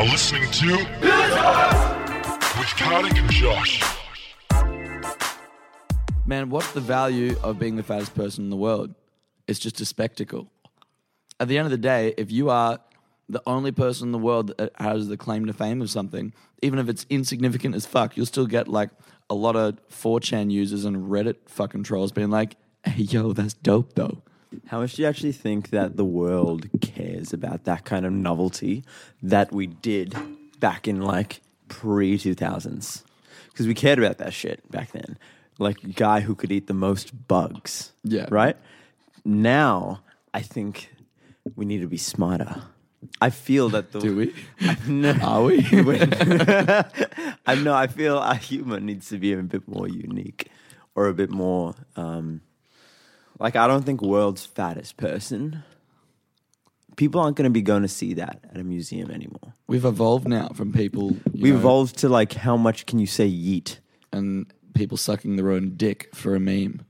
are listening to with Kartik and Josh. Man, what's the value of being the fattest person in the world? It's just a spectacle. At the end of the day, if you are the only person in the world that has the claim to fame of something, even if it's insignificant as fuck, you'll still get like a lot of 4chan users and Reddit fucking trolls being like, hey, yo, that's dope though. How much do you actually think that the world cares about that kind of novelty that we did back in like pre 2000s? Because we cared about that shit back then. Like guy who could eat the most bugs. Yeah. Right? Now, I think we need to be smarter. I feel that the. Do we? No. Are we? I know. I feel our humor needs to be a bit more unique, or a bit more. Um, like I don't think world's fattest person. People aren't going to be going to see that at a museum anymore. We've evolved now from people. We've know, evolved to like how much can you say yeet? And people sucking their own dick for a meme.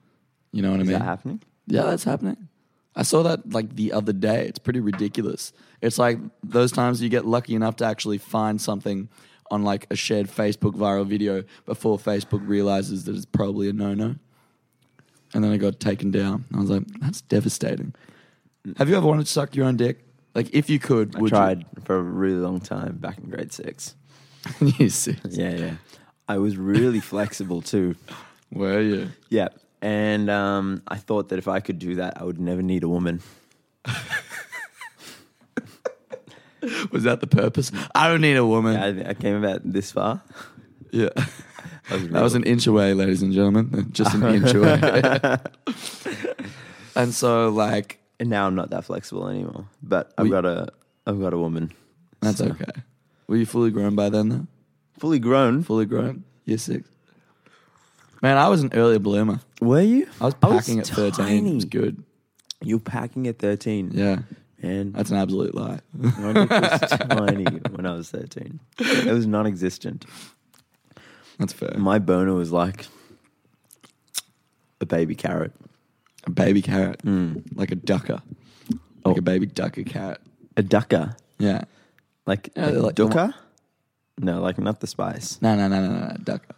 You know what Is I mean? Is that happening? Yeah, that's happening. I saw that like the other day. It's pretty ridiculous. It's like those times you get lucky enough to actually find something on like a shared Facebook viral video before Facebook realizes that it's probably a no no. And then I got taken down. I was like, that's devastating. Have you ever wanted to suck your own dick? Like, if you could, I would tried for a really long time back in grade six. you? you serious? Yeah, yeah. I was really flexible too. Were you? Yeah, and um, I thought that if I could do that, I would never need a woman. Was that the purpose? I don't need a woman. I, I came about this far. Yeah. I was That was an inch away, ladies and gentlemen. Just an inch away. and so, like, and now I'm not that flexible anymore. But I've We- got a, I've got a woman. that's So, okay. Were you fully grown by then, though? Fully grown. Fully grown? Year six? Man, I was an early bloomer. Were you? I was I was packing at 13. It was good. You were packing at 13. Yeah. Man, That's an absolute lie. my dick was tiny when I was 13. It was non-existent. That's fair. My boner was like a baby carrot. A baby carrot. Mm. Like a dukkah. Like Oh. a baby dukkah carrot. A dukkah. Yeah. Like Yeah, a they're like- dukkah? No, like not the spice. No, no, no, no, no. Dukkah.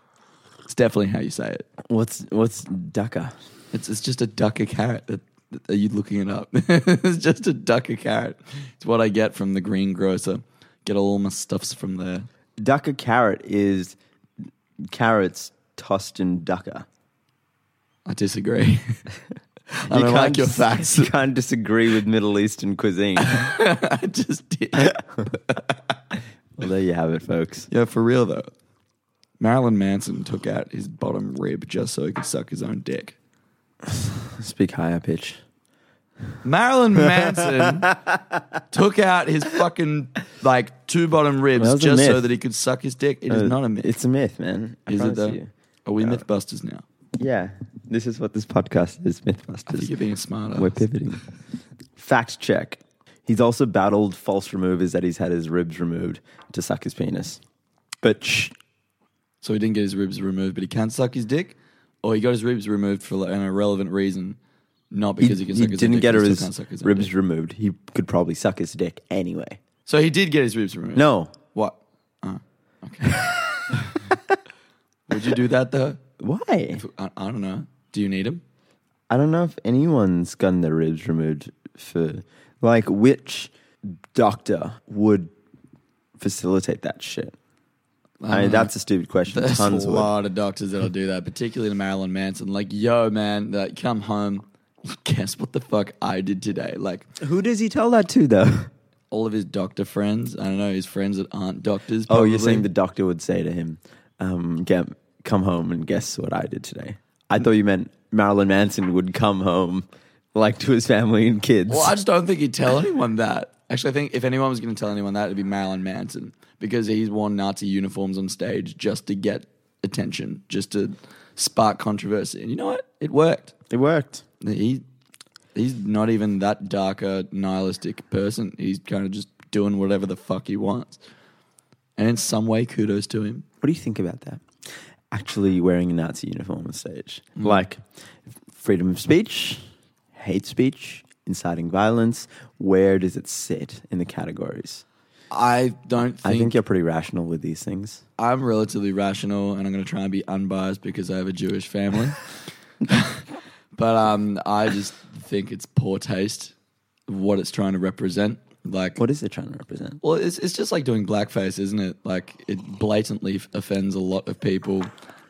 It's definitely how you say it. What's what's dukkah? It's it's just a dukkah carrot. That, that- are you looking it up? it's just a dukkah carrot. It's what I get from the greengrocer. Get all my stuffs from there. Dukkah carrot is carrots tossed in dukkah. I disagree. I don't like your dis- facts. You can't disagree with Middle Eastern cuisine. I just did. well, there you have it, folks. Yeah, for real though. Marilyn Manson took out his bottom rib just so he could suck his own dick. Speak higher pitch. Marilyn Manson took out his fucking like two bottom ribs Well, that was a just so myth. that he could suck his dick. It is Uh, not a myth. It's a myth, man. I is it promise though? you. Are we Yeah. MythBusters now? Yeah, this is what this podcast is. I think you're Mythbusters. being smart. We're pivoting. Fact check. He's also battled false removers that he's had his ribs removed to suck his penis. But shh, So he didn't get his ribs removed, but he can suck his dick, or he got his ribs removed for like, an irrelevant reason, not because he, can he his didn't dick, get he still his can't suck his own ribs dick. removed. He could probably suck his dick anyway. So he did get his ribs removed. No, What? Oh, okay. Would you do that though? why? If- I, I don't know. Do you need him? I don't know if anyone's gotten their ribs removed for like which doctor would facilitate that shit. I mean, uh, that's a stupid question. There's Tons a would. lot of doctors that'll do that, particularly to Marilyn Manson. Like, yo, man, like, come home. Guess what the fuck I did today? Like, Who does he tell that to though? all of his doctor friends. I don't know his friends that aren't doctors. Oh, you're saying the doctor would say to him, um, get, "Come home and guess what I did today." I thought you meant Marilyn Manson would come home, like to his family and kids. Well, I just don't think he'd tell anyone that. Actually, I think if anyone was going to tell anyone that, it'd be Marilyn Manson because he's worn Nazi uniforms on stage just to get attention, just to spark controversy. And you know what? It worked. it worked. He he's not even that darker nihilistic person. He's kind of just doing whatever the fuck he wants. And in some way, kudos to him. What do you think about that? Actually, wearing a Nazi uniform on stage, mm. like freedom of speech, hate speech, inciting violence. Where does it sit in the categories? I don't think, I think you're pretty rational with these things. I'm relatively rational, and I'm going to try and be unbiased because I have a Jewish family. but um, I just think it's poor taste of what it's trying to represent. Like, What is it trying to represent? well, it's it's just like doing blackface, isn't it? Like, it blatantly f- offends a lot of people.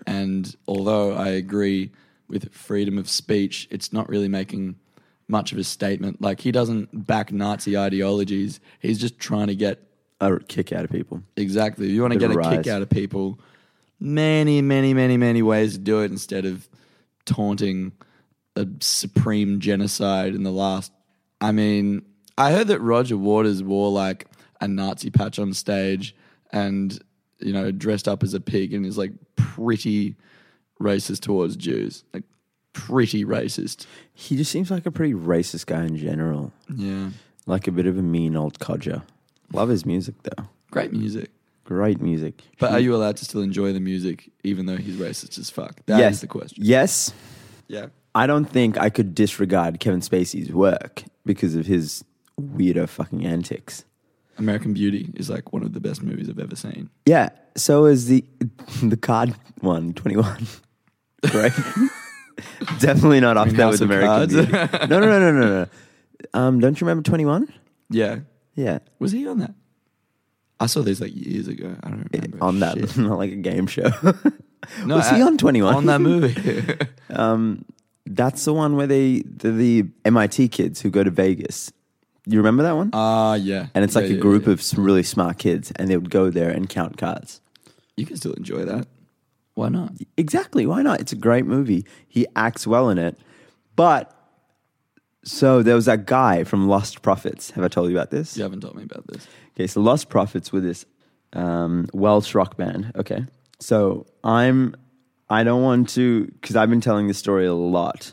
And although I agree with freedom of speech, it's not really making much of a statement. Like, he doesn't back Nazi ideologies. He's just trying to get A kick out of people. Exactly. If you want to Bit get of a a kick out of people, many, many, many, many ways to do it instead of taunting a supreme genocide in the last. I mean, I heard that Roger Waters wore like a Nazi patch on stage and, you know, dressed up as a pig and is like pretty racist towards Jews. Like, pretty racist. He just seems like a pretty racist guy in general. Yeah. Like a bit of a mean old codger. Love his music though. Great music. Great music. But are you allowed to still enjoy the music even though he's racist as fuck? That is yes. the question. Yes. Yeah. I don't think I could disregard Kevin Spacey's work because of his weirdo fucking antics. American Beauty is like one of the best movies I've ever seen. Yeah. So is the the card one, 21. Great. Definitely not up mean there House with of American Cards? Beauty. No, no, no, no, no, no. Um, don't you remember 21? Yeah. Yeah. Was he on that? I saw this like years ago. I don't remember. on that, Shit. not like a game show. No, Was he on 21? On that movie. Um, that's the one where they, the, the MIT kids who go to Vegas. You remember that one? Ah, yeah. and it's like Yeah, a yeah, group yeah. of some really smart kids, and they would go there and count cards. You can still enjoy that. Why not? Exactly. Why not? It's a great movie. He acts well in it. But so there was that guy from Lost Prophets. Have I told you about this? You haven't told me about this. Okay, so Lost Prophets were this um, Welsh rock band. Okay, so I'm I don't want to because I've been telling this story a lot,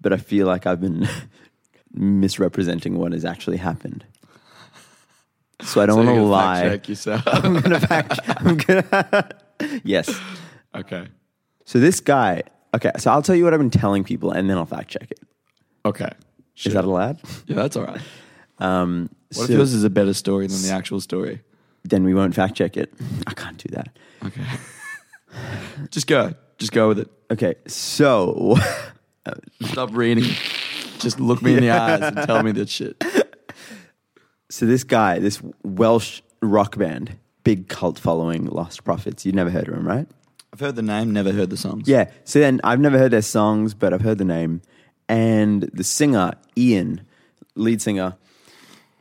but I feel like I've been misrepresenting what has actually happened. So I don't So want to lie. Fact check yourself. I'm gonna fact. I'm gonna. yes. okay. So this guy. Okay, so I'll tell you what I've been telling people, and then I'll fact check it. Okay. Is that allowed? Yeah, that's all right. Um, What so if yours is a better story than the actual story? then we won't fact check it. I can't do that. Okay. Just go. Just go with it. Okay, so Stop reading. Just look me in the eyes and tell me that shit. so this guy, this Welsh rock band, big cult following, Lost Prophets. You've never heard of him, right? I've heard the name, never heard the songs. Yeah. So then I've never heard their songs, but I've heard the name. And the singer, Ian, lead singer,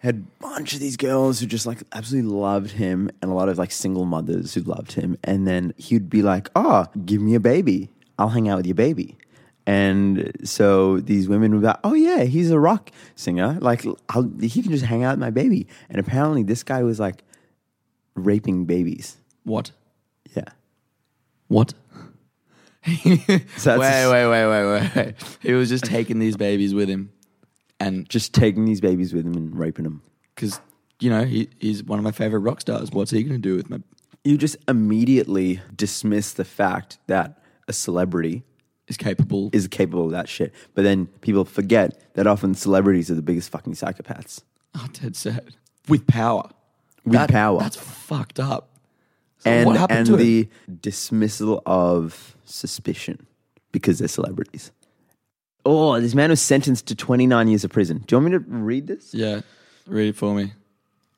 had a bunch of these girls who just like absolutely loved him and a lot of like single mothers who loved him. And then he'd be like, Oh, give me a baby. I'll hang out with your baby. And so these women would be like, Oh, yeah, he's a rock singer. Like, I'll, he can just hang out with my baby. And apparently, this guy was like raping babies. What? Yeah. What? So wait, wait, wait, wait, wait. He was just taking these babies with him, and just taking these babies with him and raping them. because you know he, he's one of my favorite rock stars. What's he going to do with my? you just immediately dismiss the fact that a celebrity Is capable? is capable of that shit. But then people forget that often celebrities are the biggest fucking psychopaths. oh, dead set with power. With That- power. That's fucked up. So and what happened and to the dismissal of suspicion because they're celebrities. Oh, this man was sentenced to 29 years of prison. Do you want me to read this? Yeah, read it for me.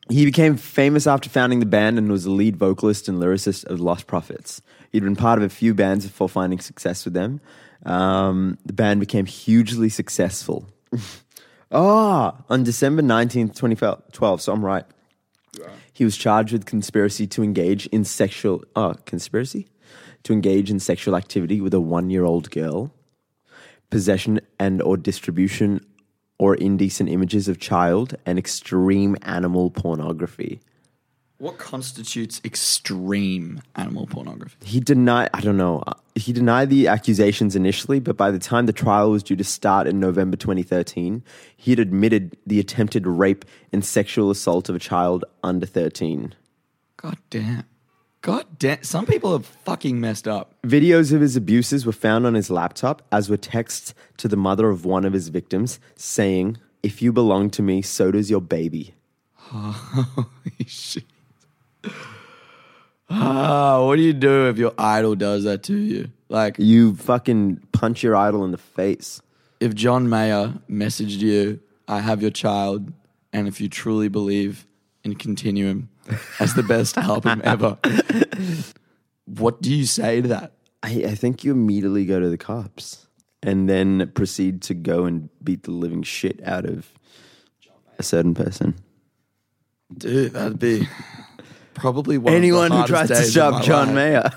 He became famous after founding the band and was the lead vocalist and lyricist of Lost Prophets. He'd been part of a few bands before finding success with them. Um, the band became hugely successful. Ah, on December 19th, 2012, so I'm right. He was charged with conspiracy to engage in sexual oh, conspiracy to engage in sexual activity with a 1-year-old girl, possession and or distribution or indecent images of child and extreme animal pornography. What constitutes extreme animal pornography? He denied, I don't know, uh, he denied the accusations initially, but by the time the trial was due to start in November 2013, he had admitted the attempted rape and sexual assault of a child under 13. God damn. God damn. Some people are fucking messed up. Videos of his abuses were found on his laptop, as were texts to the mother of one of his victims saying, If you belong to me, so does your baby. Holy shit. Ah, what do you do if your idol does that to you? Like, You fucking punch your idol in the face. if John Mayer messaged you, I have your child, and if you truly believe in Continuum as the best album ever, what do you say to that? I, I think you immediately go to the cops and then proceed to go and beat the living shit out of a certain person. Dude, that'd be probably one Anyone of who the tries hardest to days of stop my John life. Mayer.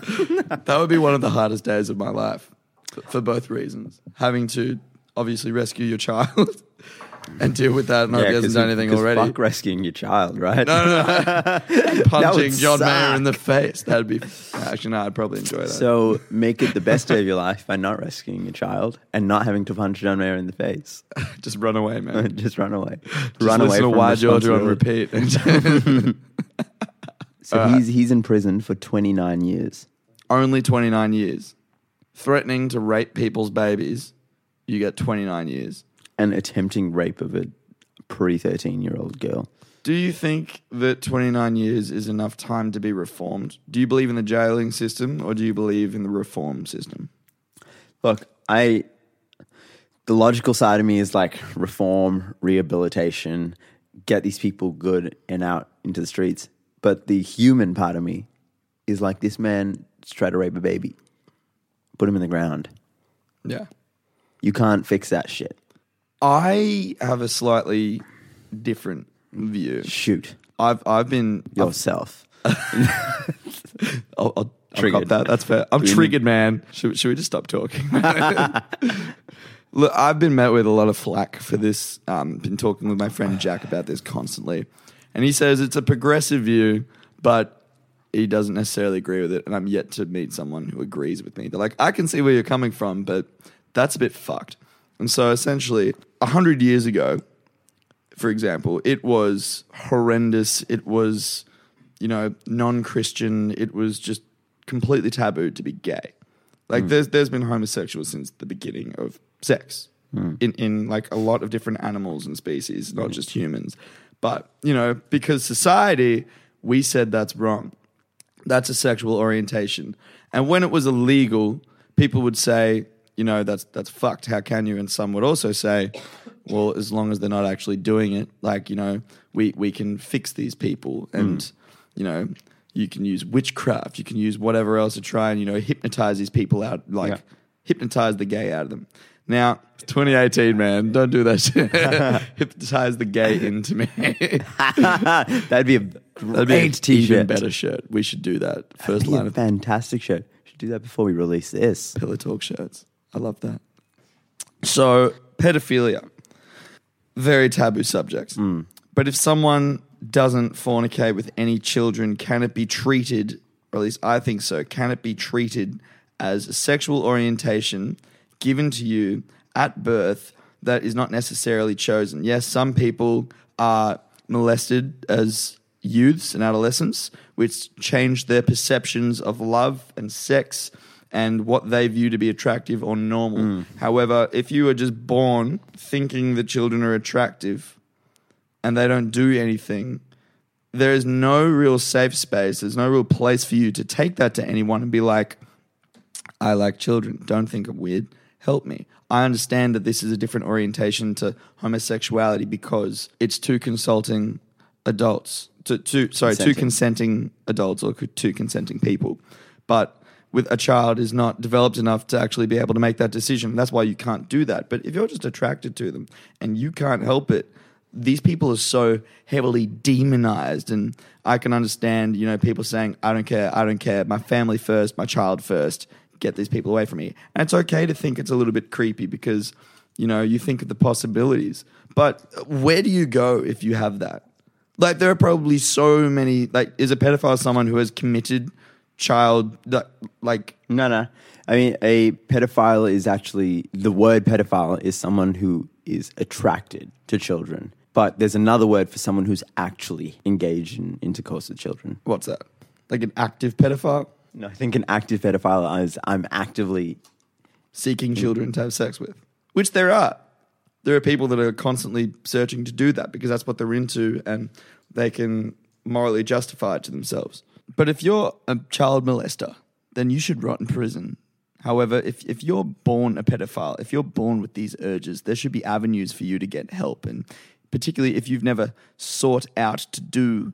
That would be one of the hardest days of my life for, for both reasons. Having to obviously rescue your child and deal with that, and hope he hasn't done anything already. Fuck rescuing your child, right? No, no, no. Punching John Mayer in the face. That'd be actually no, I'd probably enjoy that. So make it the best day of your life by not rescuing your child and not having to punch John Mayer in the face. just run away, man. Just run away. Just run away listen to from Why Georgia on repeat. So Uh, he's he's in prison for 29 years. Only 29 years. Threatening to rape people's babies, you get 29 years. And attempting rape of a pre 13 year old girl. Do you think that 29 years is enough time to be reformed? Do you believe in the jailing system or do you believe in the reform system? Look, I the logical side of me is like reform, rehabilitation, get these people good and out into the streets. But the human part of me is like this man tried to rape a baby. Put him in the ground. Yeah. You can't fix that shit. I have a slightly different view. Shoot I've I've been yourself. I'll, I'll, I'll Triggered. that. That's fair. I'm triggered, man. Should, should we just stop talking? Look, I've been met with a lot of flack for this. Um, been talking with my friend Jack about this constantly, and he says it's a progressive view, but he doesn't necessarily agree with it. And I'm yet to meet someone who agrees with me. They're like, I can see where you're coming from, but that's a bit fucked. And so, essentially, a hundred years ago, for example, it was horrendous. It was, you know, non-Christian. It was just completely taboo to be gay. Like hmm. there's there's been homosexuals since the beginning of sex hmm. in in like a lot of different animals and species, not hmm. just humans. But you know, because society, we said that's wrong. That's a sexual orientation. And when it was illegal, people would say, you know, that's that's fucked. How can you? And some would also say, well, as long as they're not actually doing it, like you know, we we can fix these people, and mm. you know, you can use witchcraft, you can use whatever else to try and you know hypnotize these people out, like Yeah. hypnotize the gay out of them. Now, 2018, man, don't do that shit. hypnotize the gay into me. That'd be a That'd be great t-shirt. even better shirt. We should do that. First That'd be line a of fantastic shirt. Should do that before we release this. Pillar Talk shirts. I love that. So, pedophilia, very taboo subject. Mm. But if someone doesn't fornicate with any children, can it be treated, or at least I think so, can it be treated as a sexual orientation given to you at birth that is not necessarily chosen? Yes, some people are molested as youths and adolescents, which change their perceptions of love and sex and what they view to be attractive or normal. Mm. However, if you are just born thinking the children are attractive and they don't do anything, there is no real safe space. There's no real place for you to take that to anyone and be like, I like children. Don't think I'm weird. Help me. I understand that this is a different orientation to homosexuality because it's two consulting adults. To, two, sorry, two Consenting. consenting adults or two consenting people. But with a child is not developed enough to actually be able to make that decision. That's why you can't do that. But if you're just attracted to them and you can't help it, these people are so heavily demonized and I can understand, you know, people saying, I don't care, I don't care, my family first, my child first, get these people away from me. And it's okay to think it's a little bit creepy because, you know, you think of the possibilities. But where do you go if you have that? Like there are probably so many like is a pedophile someone who has committed child like No, no. I mean, a pedophile is actually the word pedophile is someone who is attracted to children. But there's another word for someone who's actually engaged in intercourse with children. what's that? Like an active pedophile No, I think an active pedophile is I'm actively seeking children to have sex with, which there are. there are people that are constantly searching to do that because that's what they're into and they can morally justify it to themselves. But if you're a child molester, then you should rot in prison. However, if, if you're born a pedophile, if you're born with these urges, there should be avenues for you to get help. And particularly if you've never sought out to do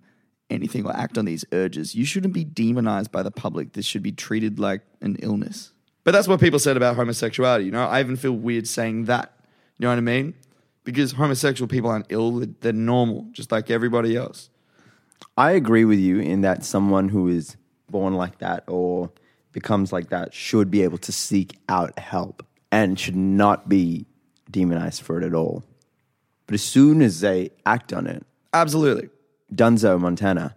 anything or act on these urges, you shouldn't be demonized by the public. This should be treated like an illness. But that's what people said about homosexuality. You know, I even feel weird saying that. You know what I mean? Because homosexual people aren't ill, they're normal, just like everybody else. I agree with you in that someone who is born like that or becomes like that should be able to seek out help and should not be demonized for it at all. But as soon as they act on it, Absolutely. Dunzo, Montana.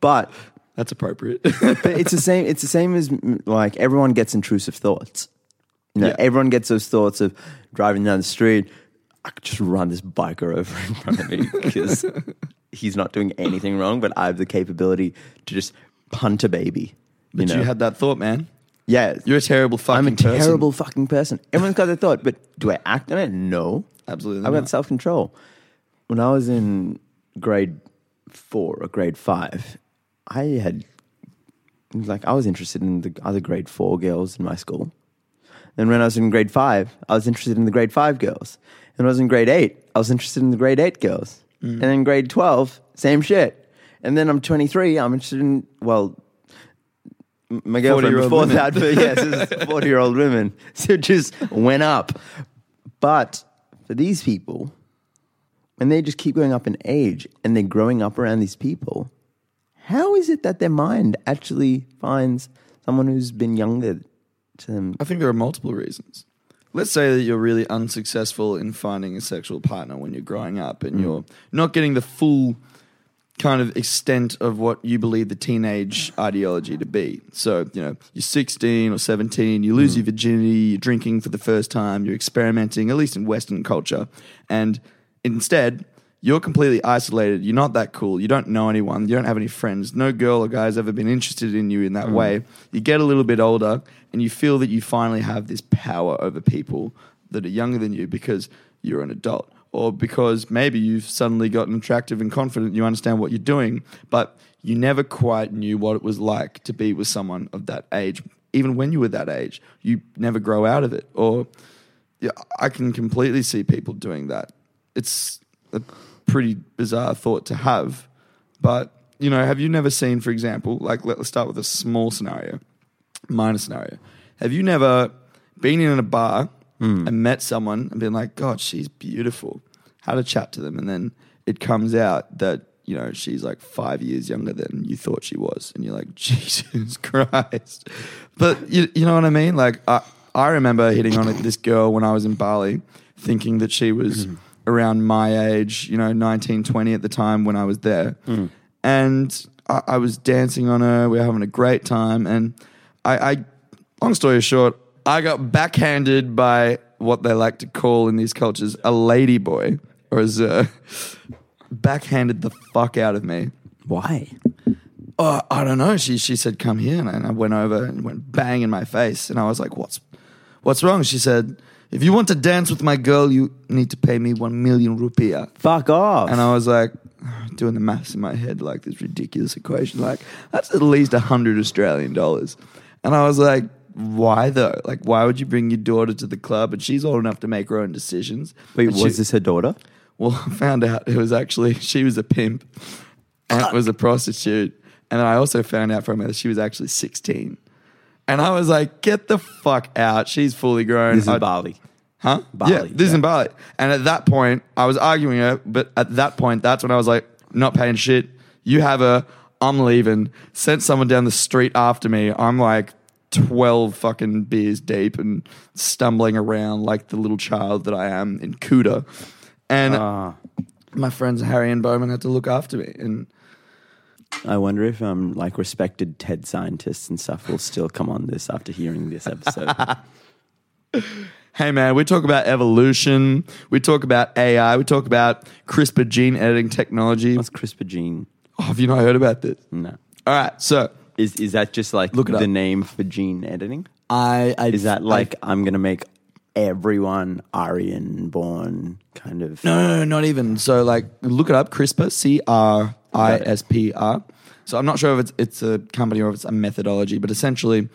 but That's appropriate. but it's the same. It's the same as like everyone gets intrusive thoughts. You know, Yeah. everyone gets those thoughts of driving down the street. I could just run this biker over in front of me because he's not doing anything wrong, but I have the capability to just punt a baby. but you, know? had that thought, man. yeah, You're a terrible fucking I'm a person. terrible fucking person. Everyone's got their thought, but do I act on it? No, Absolutely not. I've got self control. When I was in grade four or grade five, I had like I was interested in the other grade four girls in my school. Then when I was in grade five, I was interested in the grade five girls. And when I was in grade eight, I was interested in the grade eight girls. Mm-hmm. And in grade twelve, same shit. And then I'm 23. I'm interested in well, m- my girlfriend 40-year-old before women. that, but yes, 40 year old women. So it just went up. But for these people, when they just keep going up in age and they're growing up around these people, how is it that their mind actually finds someone who's been younger to them? I think there are multiple reasons. Let's say that you're really unsuccessful in finding a sexual partner when you're growing up and mm. you're not getting the full kind of extent of what you believe the teenage ideology to be. So, you know, you're 16 or 17, you lose mm. your virginity, you're drinking for the first time, you're experimenting, at least in Western culture. And instead, you're completely isolated. You're not that cool. You don't know anyone. You don't have any friends. No girl or guy has ever been interested in you in that mm. way. You get a little bit older and you feel that you finally have this power over people that are younger than you because you're an adult or because maybe you've suddenly gotten attractive and confident, you understand what you're doing, but you never quite knew what it was like to be with someone of that age. Even when you were that age, you never grow out of it. Or yeah, I can completely see people doing that. It's a pretty bizarre thought to have. But, you know, have you never seen, for example, like let's start with a small scenario, minor scenario. Have you never been in a bar hmm. and met someone and been like, God, she's beautiful? Had a chat to them, and then it comes out that, you know, she's like five years younger than you thought she was. And you're like, Jesus Christ. But you, you know what I mean? Like, I, I remember hitting on this girl when I was in Bali, thinking that she was hmm. Around my age, you know, 19, 20 at the time when I was there. Hmm. And I, I was dancing on her. We were having a great time. And I, I, long story short, I got backhanded by what they like to call in these cultures a lady boy or as a backhanded the fuck out of me. Why? Oh, I don't know. She she said, "Come here," and I went over and went bang in my face, and I was like, "What's what's wrong?" She said, "If you want to dance with my girl, you need to pay me one million rupiah." Fuck off. And I was like, doing the maths in my head, like this ridiculous equation, like that's at least a hundred Australian dollars. And I was like, why though? Like, why would you bring your daughter to the club? And she's old enough to make her own decisions. Wait, And was she- this her daughter? well, I found out it was actually she was a pimp and it was a prostitute. And then I also found out from her that she was actually 16. And I was like, get the fuck out. She's fully grown. This is I- Bali. Huh? Bali, yeah, this is in Bali. And at that point, I was arguing her, but at that point, that's when I was like, not paying shit. You have her. I'm leaving. Sent someone down the street after me. I'm like 12 fucking beers deep and stumbling around like the little child that I am in Kuta. And Ah. my friends Harry and Bowman had to look after me. And I wonder if um like respected TED scientists and stuff will still come on this after hearing this episode. hey, man, we talk about evolution. We talk about AI. We talk about CRISPR gene editing technology. What's CRISPR gene? Oh, have you not heard about this? No. All right, so Is is that just like Look it the up. name for gene editing? I, I Is that like I, am gonna make everyone Aryan born kind of. No, no, no, not even. So like, look it up. CRISPR, C R I S P R. So I'm not sure if it's it's a company or if it's a methodology, but essentially,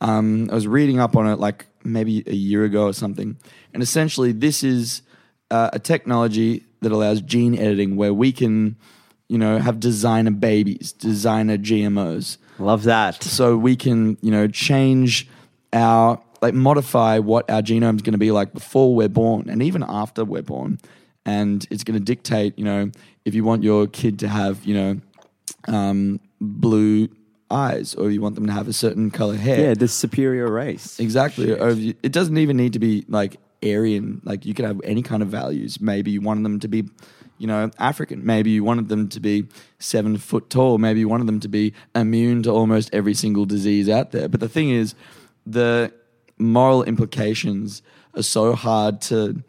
um, I was reading up on it like maybe a year ago or something, and essentially this is uh, a technology that allows gene editing where we can, you know, have designer babies, designer GMOs Love that. so we can you know change our like modify what our genome is going to be like before we're born and even after we're born and it's going to dictate you know if you want your kid to have you know um, blue eyes or you want them to have a certain color hair Yeah, the superior race. Exactly. Or you- it doesn't even need to be like Aryan. Like you could have any kind of values. Maybe you wanted them to be, you know, African. Maybe you wanted them to be seven foot tall. Maybe you wanted them to be immune to almost every single disease out there. But the thing is, the moral implications are so hard to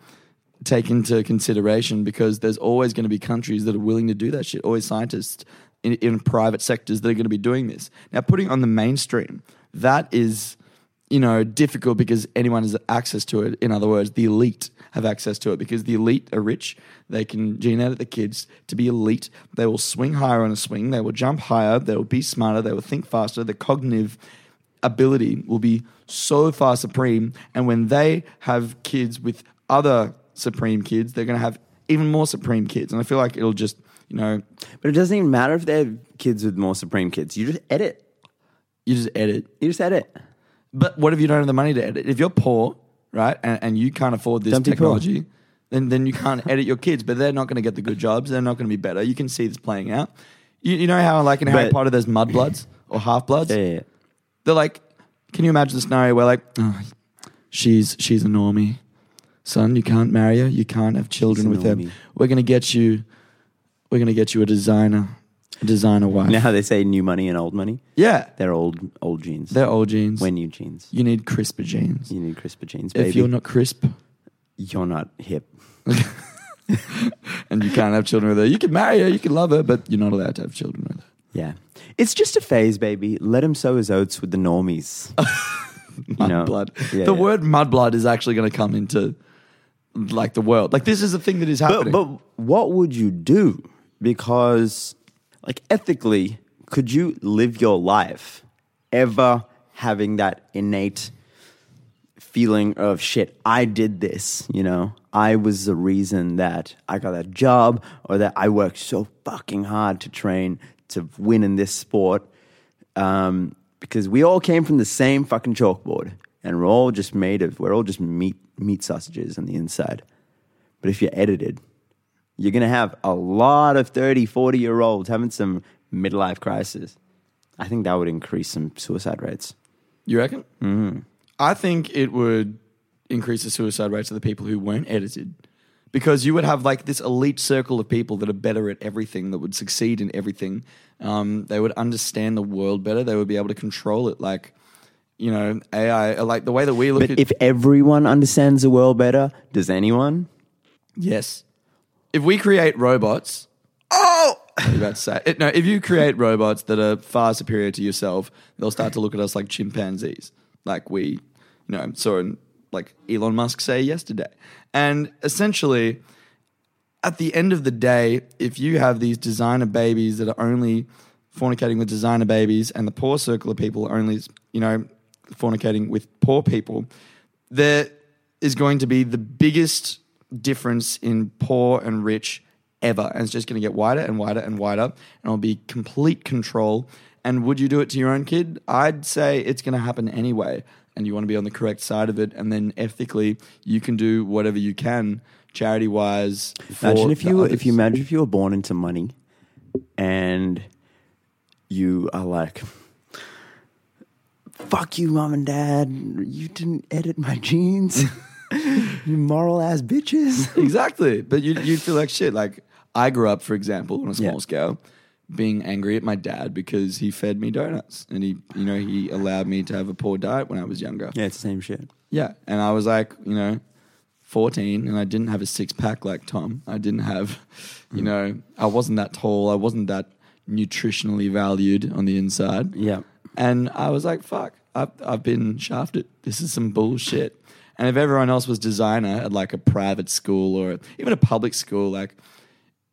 take into consideration because there's always going to be countries that are willing to do that shit. Always scientists in, in private sectors that are going to be doing this. Now, putting on the mainstream, that is, you know, difficult because anyone has access to it. In other words, the elite have access to it because the elite are rich. They can gene edit the kids to be elite. They will swing higher on a swing. They will jump higher. They will be smarter. They will think faster. The cognitive ability will be so far supreme. And when they have kids with other supreme kids, they're going to have even more supreme kids. And I feel like it'll just, you know, But it doesn't even matter if they're kids with more supreme kids. You just edit. you just edit. You just edit. But what if you don't have the money to edit? If you're poor, right, and, and you can't afford this Don't be poor. technology, then then you can't edit your kids. But they're not going to get the good jobs. They're not going to be better. You can see this playing out. You, you know how, like in Harry But- Potter, there's mudbloods or half bloods. Yeah, yeah, yeah. They're like, can you imagine the scenario where like, oh, she's she's a normie, son. You can't marry her. You can't have children with her. We're gonna get you. We're gonna get you a designer, a designer wife. You know how they say new money and old money? yeah, They're old old jeans. they're old jeans. We're new jeans. you need CRISPR jeans. You need CRISPR jeans, baby. If you're not crisp You're not hip. and you can't have children with her, you can marry her, you can love her, but you're not allowed to have children with her. Yeah. It's just a phase, baby. Let him sow his oats with the normies. You know, Mudblood. yeah, the yeah. word mudblood is actually going to come into like the world. Like this is the thing that is but, happening. but what would you do? Because, like, ethically, could you live your life ever having that innate feeling of shit, I did this, you know? I was the reason that I got that job or that I worked so fucking hard to train to win in this sport. Um, because we all came from the same fucking chalkboard and we're all just made of, we're all just meat, meat sausages on the inside. But if you're edited, you're going to have a lot of 30, 40 year olds having some midlife crisis. I think that would increase some suicide rates. You reckon? Mm-hmm. I think it would increase the suicide rates of the people who weren't edited. Because you would have like this elite circle of people that are better at everything, that would succeed in everything. Um, they would understand the world better. They would be able to control it. Like, you know, AI, like the way that we look But at. if everyone understands the world better, does anyone? yes. If we create robots. Oh! About to say. It, no, if you create robots that are far superior to yourself, they'll start to look at us like chimpanzees. Like we, you know, saw in, like Elon Musk say yesterday. And essentially, at the end of the day, if you have these designer babies that are only fornicating with designer babies and the poor circle of people are only, you know, fornicating with poor people, there is going to be the biggest difference in poor and rich ever. And it's just going to get wider and wider and wider. And it'll be complete control. And would you do it to your own kid? I'd say it's going to happen anyway. And you want to be on the correct side of it. And then ethically, you can do whatever you can, charity wise. Imagine if you if you imagine if you were born into money and you are like fuck you mom and dad you didn't edit my genes you moral ass bitches exactly. But you you feel like shit. Like I grew up, for example, on a small Yeah. scale, being angry at my dad because he fed me donuts and he you know he allowed me to have a poor diet when I was younger. yeah it's the same shit Yeah, and I was like, you know, 14 and I didn't have a six pack like Tom. I didn't have, you mm. know, I wasn't that tall. I wasn't that nutritionally valued on the inside. yeah And I was like, fuck, I've, I've been shafted. This is some bullshit. And if everyone else was designer at like a private school or even a public school, like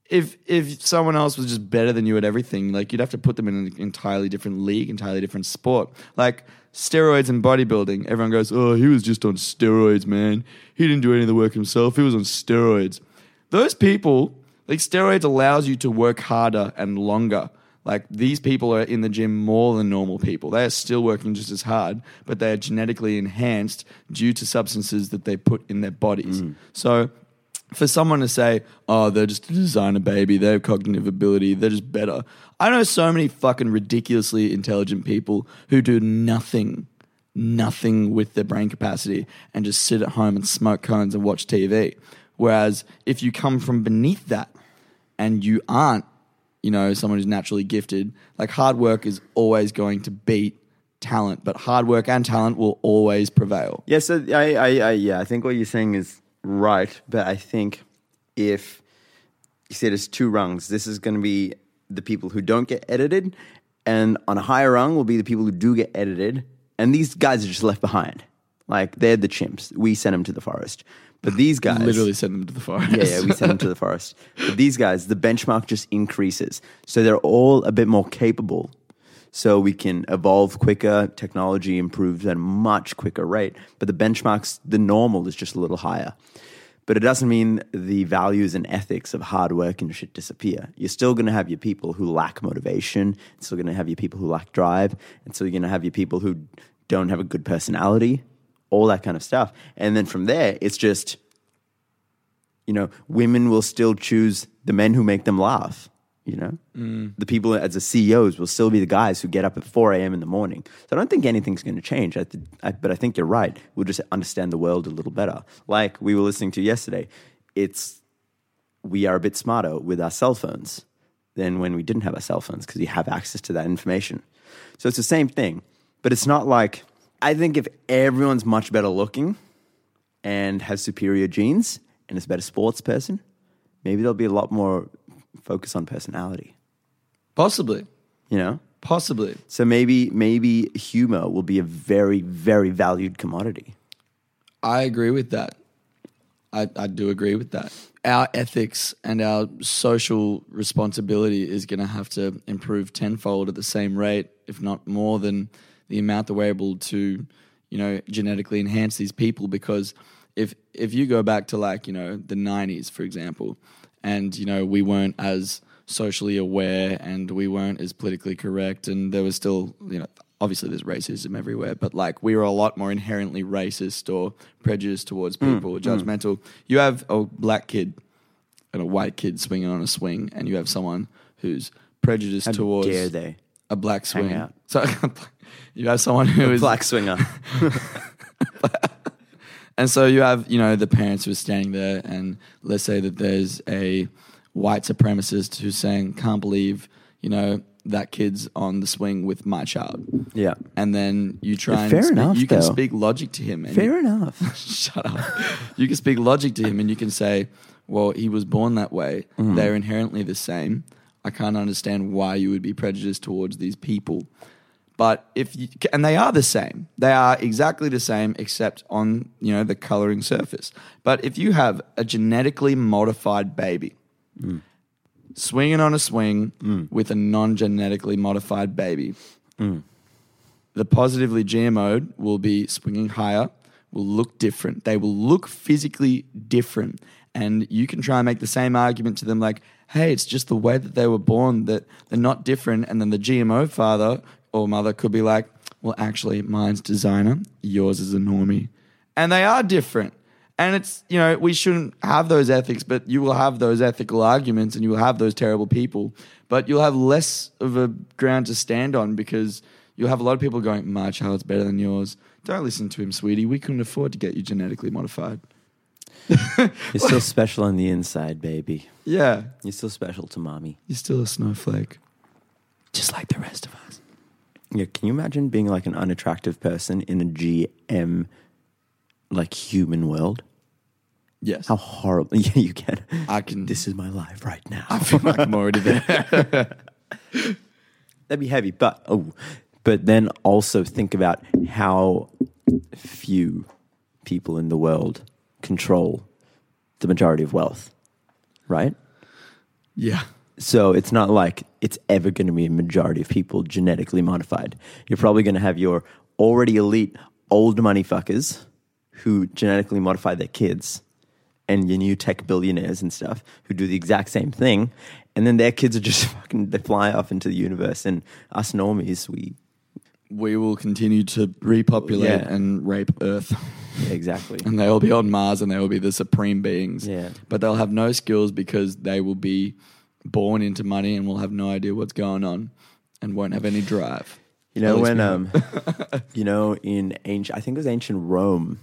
if if someone else was just better than you at everything, like you'd have to put them in an entirely different league, entirely different sport. Like steroids and bodybuilding, everyone goes, "Oh, he was just on steroids, man. He didn't do any of the work himself. He was on steroids." Those people, like steroids allows you to work harder and longer. Like these people are in the gym more than normal people. They are still working just as hard, but they are genetically enhanced due to substances that they put in their bodies. Mm. So for someone to say, oh, they're just a designer baby, they have cognitive ability, they're just better. I know so many fucking ridiculously intelligent people who do nothing, nothing with their brain capacity and just sit at home and smoke cones and watch TV. Whereas if you come from beneath that and you aren't, you know, someone who's naturally gifted, like hard work is always going to beat talent, but hard work and talent will always prevail. Yeah, so I, I, I, yeah, I think what you're saying is right, but I think if you say there's two rungs, this is going to be the people who don't get edited, and on a higher rung will be the people who do get edited, and these guys are just left behind. Like they're the chimps. We send them to the forest, but these guys Literally send them to the forest. yeah, yeah, we send them to the forest. But these guys, the benchmark just increases. So they're all a bit more capable. So we can evolve quicker, technology improves at a much quicker rate. But the benchmarks, the normal is just a little higher. But it doesn't mean the values and ethics of hard work and shit disappear. You're still going to have your people who lack motivation. You're still going to have your people who lack drive. And so you're going to have your people who don't have a good personality, all that kind of stuff. And then from there, it's just you know, women will still choose the men who make them laugh. You know, mm. the people as the CEOs will still be the guys who get up at 4 a.m. in the morning. So I don't think anything's going to change. I th- I, but I think you're right. We'll just understand the world a little better. Like we were listening to yesterday, it's we are a bit smarter with our cell phones than when we didn't have our cell phones because you have access to that information. So it's the same thing, but it's not like I think if everyone's much better looking and has superior genes and is a better sports person, maybe there'll be a lot more focus on personality. Possibly. You know, Possibly. so maybe maybe humor will be a very very valued commodity. I agree with that. I, I do agree with that. Our ethics and our social responsibility is going to have to improve tenfold at the same rate, if not more than the amount that we're able to, you know, genetically enhance these people. Because if if you go back to like you know the '90s, for example, and you know we weren't as socially aware and we weren't as politically correct, and there was still you know obviously there's racism everywhere, but like we were a lot more inherently racist or prejudiced towards hmm. people, hmm. judgmental. You have a black kid and a white kid swinging on a swing, and you have someone who's prejudiced How towards dare they? A black swing. out. So you have someone who is Black swinger. and so you have, you know, the parents who are standing there, and let's say that there's a white supremacist who's saying, "Can't believe, you know, that kid's on the swing with my child." yeah. And then you try Yeah, and fair speak, enough, you can though. speak logic to him. And Fair you, enough. shut up. You can speak logic to him, and you can say, "Well, he was born that way. Mm-hmm. They're inherently the same. I can't understand why you would be prejudiced towards these people." But if you, and they are the same, they are exactly the same, except on you know the coloring surface. But if you have a genetically modified baby mm. swinging on a swing mm. with a non-genetically modified baby, mm. the positively GMO'd will be swinging higher, will look different. They will look physically different. And you can try and make the same argument to them like, hey, it's just the way that they were born that they're not different. And then the GMO father or mother could be like, well, actually, mine's designer, yours is a normie. And they are different. And it's, you know, we shouldn't have those ethics, but you will have those ethical arguments and you will have those terrible people. But you'll have less of a ground to stand on because you'll have a lot of people going, my child's better than yours. Don't listen to him, sweetie. We couldn't afford to get you genetically modified. You're still special on the inside, baby. Yeah, You're still special to mommy. you're still a snowflake, just like the rest of us. Yeah, can you imagine being like an unattractive person in a GM like human world? Yes. How horrible. Yeah, you can. I can. This is my life right now. I feel like I'm already there. That'd be heavy, but oh, but then also think about how few people in the world control the majority of wealth, right? Yeah. So it's not like it's ever going to be a majority of people genetically modified. You're probably going to have your already elite old money fuckers who genetically modify their kids and your new tech billionaires and stuff who do the exact same thing. And then their kids are just fucking, they fly off into the universe. And us normies, we, We will continue to repopulate Yeah. and rape Earth. exactly. and they will be on Mars and they will be the supreme beings. Yeah. But they'll have no skills because they will be born into money and will have no idea what's going on and won't have any drive. You know At least when we um, you know in ancient, I think it was ancient Rome,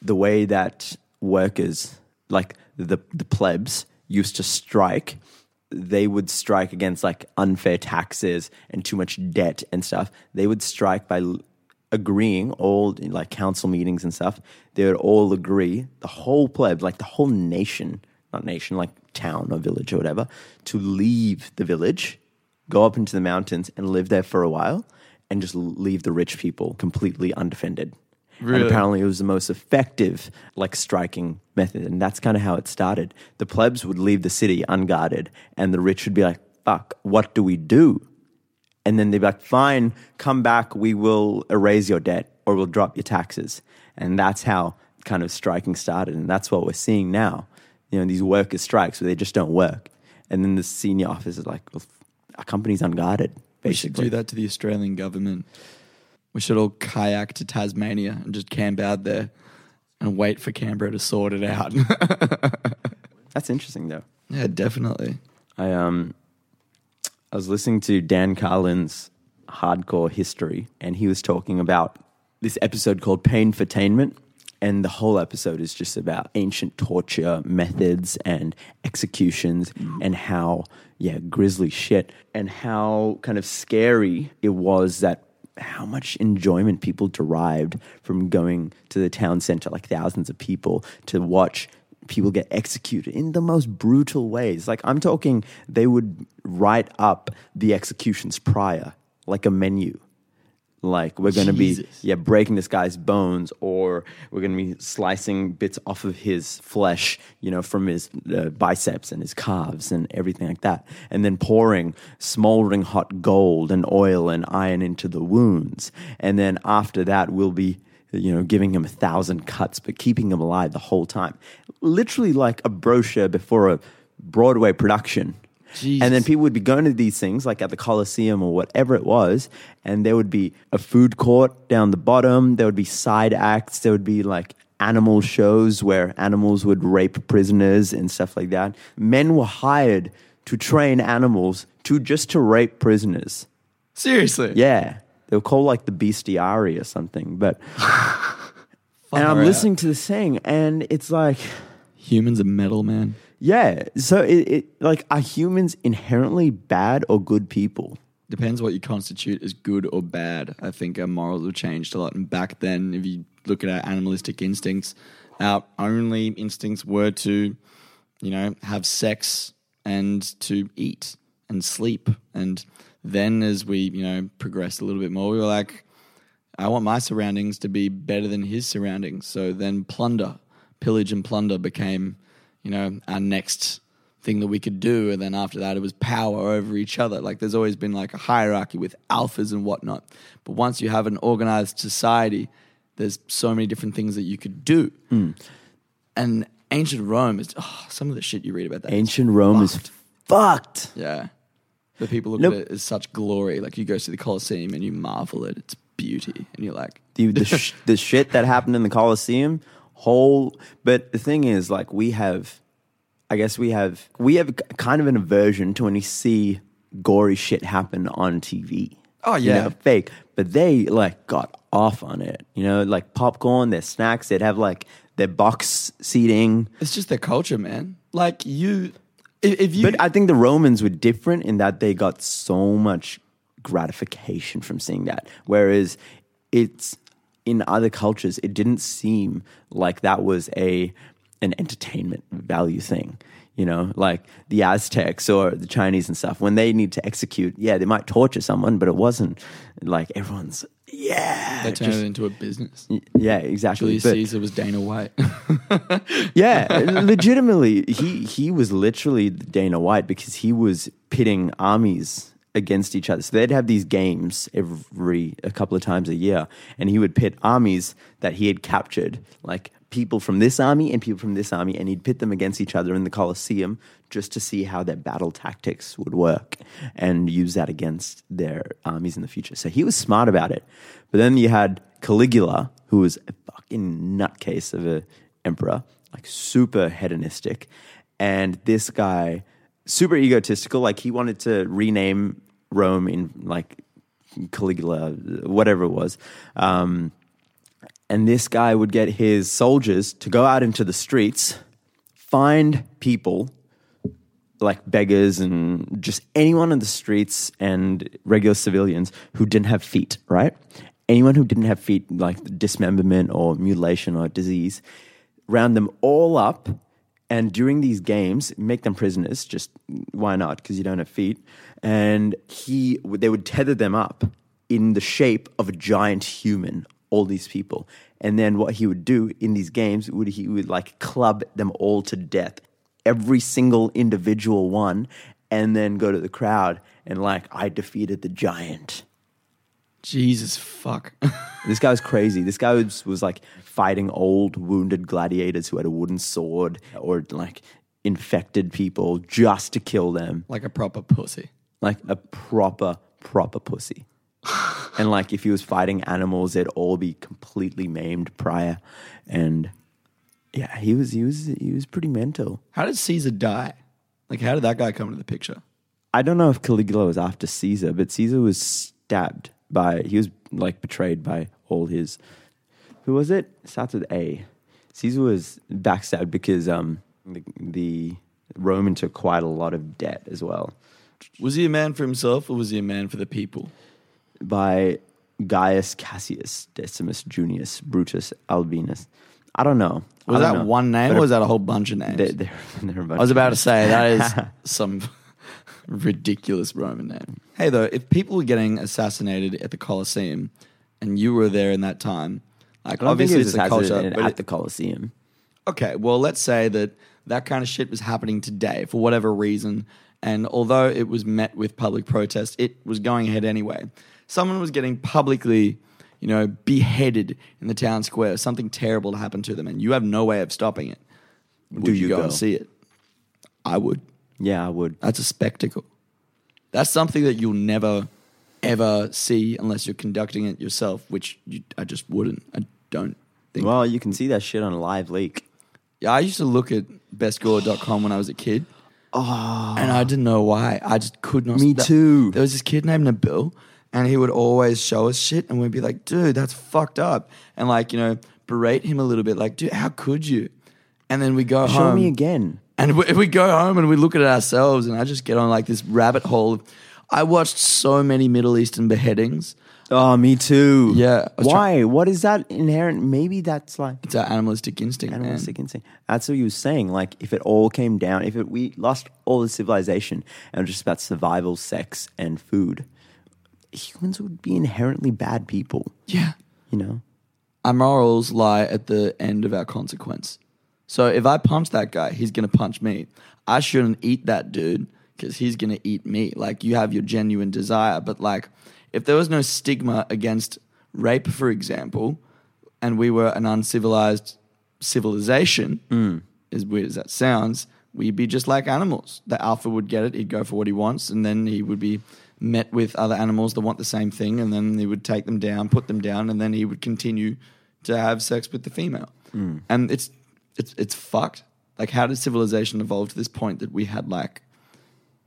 the way that workers, like the the plebs, used to strike, they would strike against like unfair taxes and too much debt and stuff. They would strike by agreeing all like council meetings and stuff. They would all agree, the whole plebs, like the whole nation, not nation, like town or village or whatever, to leave the village go up into the mountains and live there for a while and just leave the rich people completely undefended. And apparently it was the most effective like striking method and that's kind of how it started. The plebs would leave the city unguarded and the rich would be like, "Fuck, what do we do?" And then they'd be like, "Fine, come back, we will erase your debt or we'll drop your taxes." And that's how kind of striking started and that's what we're seeing now. You know, these workers strikes where they just don't work. And then the senior officer is like, well, our company's unguarded, We should basically. do that to the Australian government. We should all kayak to Tasmania and just camp out there and wait for Canberra to sort it out. That's interesting, though. yeah, definitely. I um, I was listening to Dan Carlin's Hardcore History, and he was talking about this episode called Painfotainment, and the whole episode is just about ancient torture methods and executions, and how yeah, grisly shit, and how kind of scary it was that how much enjoyment people derived from going to the town center, like thousands of people, to watch people get executed in the most brutal ways. Like I'm talking, they would write up the executions prior, like a menu. Like we're going to be yeah breaking this guy's bones, or we're going to be slicing bits off of his flesh, you know, from his uh, biceps and his calves and everything like that, and then pouring smoldering hot gold and oil and iron into the wounds, and then after that we'll be you know, giving him a thousand cuts, but keeping him alive the whole time. Literally like a brochure before a Broadway production. Jesus. And then people would be going to these things, like at the Coliseum or whatever it was, and there would be a food court down the bottom. There would be side acts. There would be like animal shows where animals would rape prisoners and stuff like that. Men were hired to train animals to just to rape prisoners. Seriously. Yeah. They were called like the bestiary or something. But and I'm listening to this thing and it's like Humans are metal, man. Yeah. So it, it like are humans inherently bad or good people? Depends what you constitute as good or bad. I think our morals have changed a lot. And back then, if you look at our animalistic instincts, our only instincts were to, you know, have sex and to eat and sleep. And then as we, you know, progressed a little bit more, we were like, I want my surroundings to be better than his surroundings. So then plunder, pillage and plunder became, you know, our next thing that we could do. And then after that, it was power over each other. Like there's always been like a hierarchy with alphas and whatnot. But once you have an organized society, there's so many different things that you could do. Hmm. And ancient Rome is oh, some of the shit you read about that. is Ancient Rome is fucked. fucked. Yeah. But people look Nope. at it as such glory. Like you go to the Colosseum and you marvel at its beauty. And you're like, the the, sh- the shit that happened in the Coliseum, whole. But the thing is, like, we have, I guess we have, we have kind of an aversion to when we see gory shit happen on TV. Oh, You yeah. know, fake. But they like got off on it. You know, like popcorn, their snacks. They'd have like their box seating. It's just their culture, man. Like you, if, if you, But I think the Romans were different in that they got so much gratification from seeing that. Whereas it's in other cultures, it didn't seem like that was a an entertainment value thing. You know, like the Aztecs or the Chinese and stuff, when they need to execute, yeah, they might torture someone, but it wasn't like everyone's yeah, They turned just- it into a business. yeah, exactly. Julius But- Caesar was Dana White. yeah, legitimately, he he was literally Dana White because he was pitting armies against each other. So they'd have these games every a couple of times a year, and he would pit armies that he had captured, like people from this army and people from this army, and he'd pit them against each other in the Colosseum just to see how their battle tactics would work and use that against their armies in the future. So he was smart about it. But then you had Caligula, who was a fucking nutcase of a emperor, like super hedonistic, and this guy super egotistical. Like he wanted to rename Rome in like Caligula, whatever it was. Um, and this guy would get his soldiers to go out into the streets, find people like beggars and just anyone in the streets and regular civilians who didn't have feet, right? Anyone who didn't have feet, like dismemberment or mutilation or disease, round them all up and during these games make them prisoners just why not? Because you don't have feet. And he they would tether them up in the shape of a giant human all these people. And then what he would do in these games would he would like club them all to death every single individual one and then go to the crowd and like i defeated the giant Jesus fuck. this guy was crazy. This guy was, was like fighting old wounded gladiators who had a wooden sword or like infected people just to kill them. like a proper pussy. Like a proper, proper pussy. and like if he was fighting animals, they'd all be completely maimed prior. And yeah, he was he was he was pretty mental. How did Caesar die? Like, how did that guy come into the picture? I don't know if Caligula was after Caesar, but Caesar was stabbed by he was like betrayed by all his who was it? Starts with A. Caesar was backstabbed because um the, the Roman took quite a lot of debt as well Was he a man for himself or was he a man for the people? by Gaius Cassius Decimus Junius Brutus Albinus. I don't know. Was don't that know. one name But or was that a whole bunch of names? They're, they're, they're bunch I was about to say that is some ridiculous Roman name. Hey, though, if people were getting assassinated at the Colosseum and you were there in that time, like I don't think obviously it was it's a culture. but at it- the Colosseum. okay, well, let's say that that kind of shit was happening today for whatever reason, and although it was met with public protest, it was going ahead anyway. Someone was getting publicly, you know, beheaded in the town square. Something terrible to happen to them, and you have no way of stopping it. Would Do you, you go, go? and see it? I would. Yeah, I would. That's a spectacle. That's something that you'll never, ever see unless you're conducting it yourself, which you, I just wouldn't. I don't think. Well, you can see that shit on a Live Leak. yeah, I used to look at bestgore.com when I was a kid. Ah. And I didn't know why. I just could not. Me that- too. There was this kid named Nabil, and he would always show us shit, and we'd be like, dude, that's fucked up. And like, you know, berate him a little bit, like, dude, how could you? And then we go Show home. me again. And we, we go home and we look at it ourselves, and I just get on like this rabbit hole. I watched so many Middle Eastern beheadings. Oh, me too. Yeah, Why? what is that inherent? Maybe that's like It's our animalistic instinct. man. animalistic instinct. That's what he was saying. Like, if it all came down, if it, we lost all the civilization and it was just about survival, sex, and food, humans would be inherently bad people. Yeah. You know? Our morals lie at the end of our consequence. So if I punch that guy, he's going to punch me. I shouldn't eat that dude because he's going to eat me. Like, you have your genuine desire. But, like, if there was no stigma against rape, for example, and we were an uncivilized civilization, hmm. as weird as that sounds, we'd be just like animals. The alpha would get it, he'd go for what he wants, and then he would be met with other animals that want the same thing, and then he would take them down, put them down, and then he would continue to have sex with the female. Hmm. And it's it's it's fucked. Like, how did civilization evolve to this point that we had like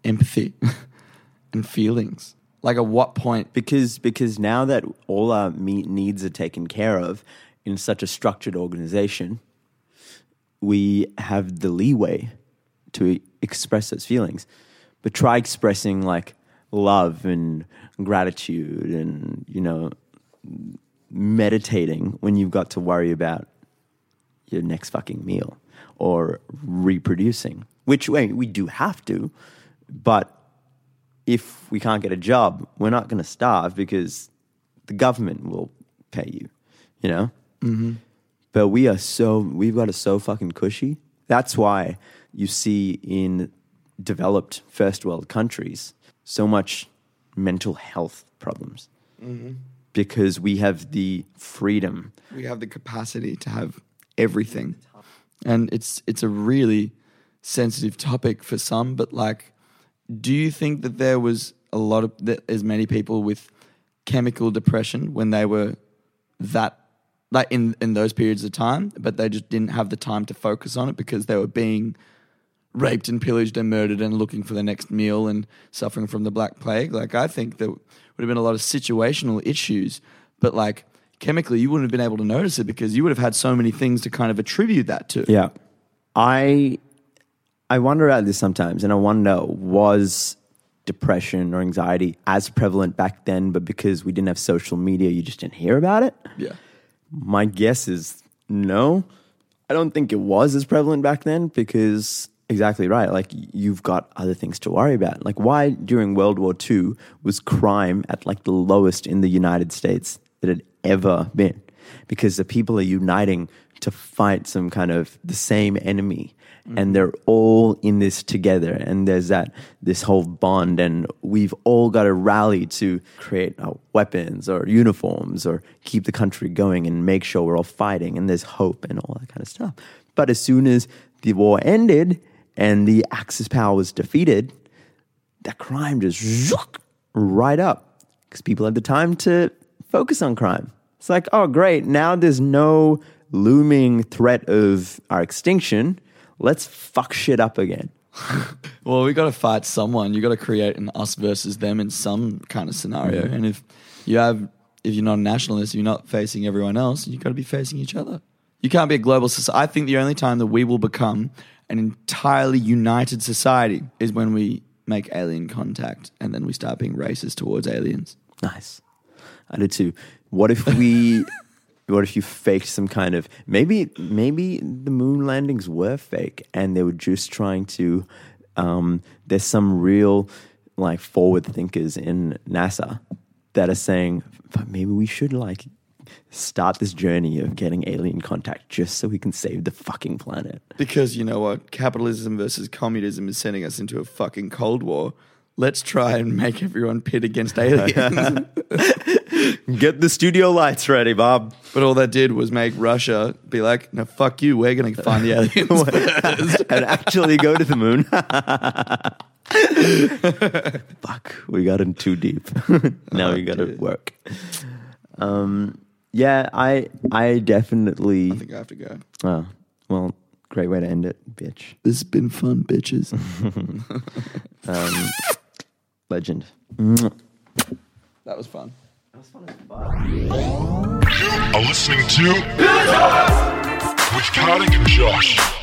empathy and feelings? Like, at what point? Because because now that all our needs are taken care of in such a structured organization, we have the leeway to express those feelings. But try expressing like love and gratitude and you know meditating when you've got to worry about your next fucking meal or reproducing, which way we do have to, but if we can't get a job, we're not going to starve because the government will pay you, you know? Mm-hmm. But we are so, we've got it so fucking cushy. That's why you see in developed first world countries so much mental health problems. Because we have the freedom. we have the capacity to have everything. And it's it's a really sensitive topic for some but like do you think that there was a lot of that as many people with chemical depression when they were that like in in those periods of time but they just didn't have the time to focus on it because they were being raped and pillaged and murdered and looking for the next meal and suffering from the black plague? Like i think there would have been a lot of situational issues but like chemically you wouldn't have been able to notice it because you would have had so many things to kind of attribute that to Yeah. I I wonder about this sometimes and I wonder was depression or anxiety as prevalent back then but because we didn't have social media you just didn't hear about it? yeah My guess is no. I don't think it was as prevalent back then because exactly right. Like you've got other things to worry about. Like why during World War II was crime at like the lowest in the United States that had ever been? Because the people are uniting to fight some kind of the same enemy. And they're all in this together, and there's that this whole bond, and we've all got to rally to create uh, weapons or uniforms or keep the country going and make sure we're all fighting, and there's hope and all that kind of stuff. But as soon as the war ended and the Axis power was defeated, that crime just zook right up because people had the time to focus on crime. It's like, oh, great. Now there's no looming threat of our extinction. Let's fuck shit up again. well we got to fight someone you got to create an us versus them in some kind of scenario and if you have if you're not a nationalist you're not facing everyone else you've got to be facing each other you can't be a global society i think the only time that we will become an entirely united society is when we make alien contact and then we start being racist towards aliens Nice. I did too. What if we? what if you faked some kind of maybe maybe the moon landings were fake and they were just trying to. Um, there's some real like forward thinkers in NASA that are saying, but maybe we should like start this journey of getting alien contact just so we can save the fucking planet. because you know what capitalism versus communism is sending us into a fucking cold war let's try and make everyone pit against aliens Get the studio lights ready, Bob. But all that did was make Russia be like, no, fuck you, we're going to find the aliens and actually go to the moon. Fuck, we got in too deep. now we got to work. Um, yeah, I I definitely. I think I have to go. Oh, well, great way to end it, bitch. This has been fun, bitches. Um, legend. that was fun. You are listening to with Kartik and Josh.